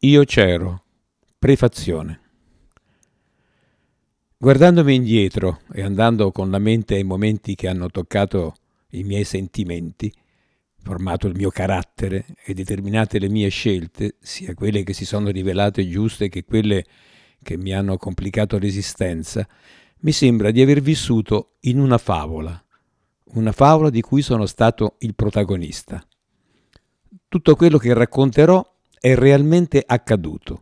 Io c'ero. Prefazione. Guardandomi indietro e andando con la mente ai momenti che hanno toccato i miei sentimenti, formato il mio carattere e determinate le mie scelte, sia quelle che si sono rivelate giuste che quelle che mi hanno complicato l'esistenza, mi sembra di aver vissuto in una favola, una favola di cui sono stato il protagonista. Tutto quello che racconterò è realmente accaduto.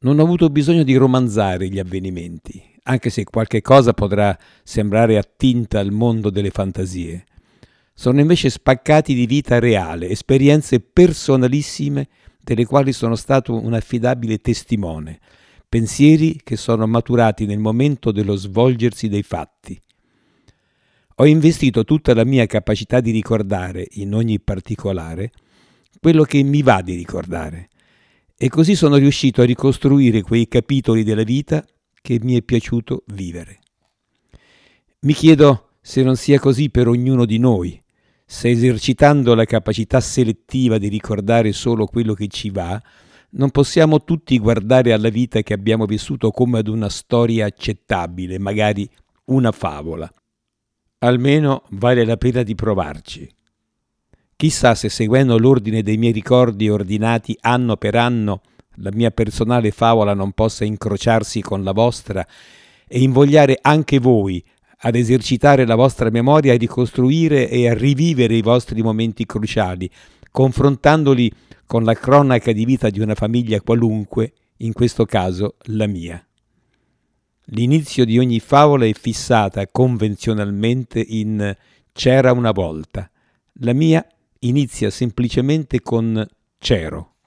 Non ho avuto bisogno di romanzare gli avvenimenti, anche se qualche cosa potrà sembrare attinta al mondo delle fantasie sono invece spaccati di vita reale, esperienze personalissime delle quali sono stato un affidabile testimone, pensieri che sono maturati nel momento dello svolgersi dei fatti. Ho investito tutta la mia capacità di ricordare, in ogni particolare, quello che mi va di ricordare, e così sono riuscito a ricostruire quei capitoli della vita che mi è piaciuto vivere. Mi chiedo se non sia così per ognuno di noi, se esercitando la capacità selettiva di ricordare solo quello che ci va, non possiamo tutti guardare alla vita che abbiamo vissuto come ad una storia accettabile, magari una favola. Almeno vale la pena di provarci. Chissà se seguendo l'ordine dei miei ricordi ordinati anno per anno, la mia personale favola non possa incrociarsi con la vostra e invogliare anche voi ad esercitare la vostra memoria, a ricostruire e a rivivere i vostri momenti cruciali, confrontandoli con la cronaca di vita di una famiglia qualunque, in questo caso la mia. L'inizio di ogni favola è fissata convenzionalmente in c'era una volta. La mia inizia semplicemente con c'ero.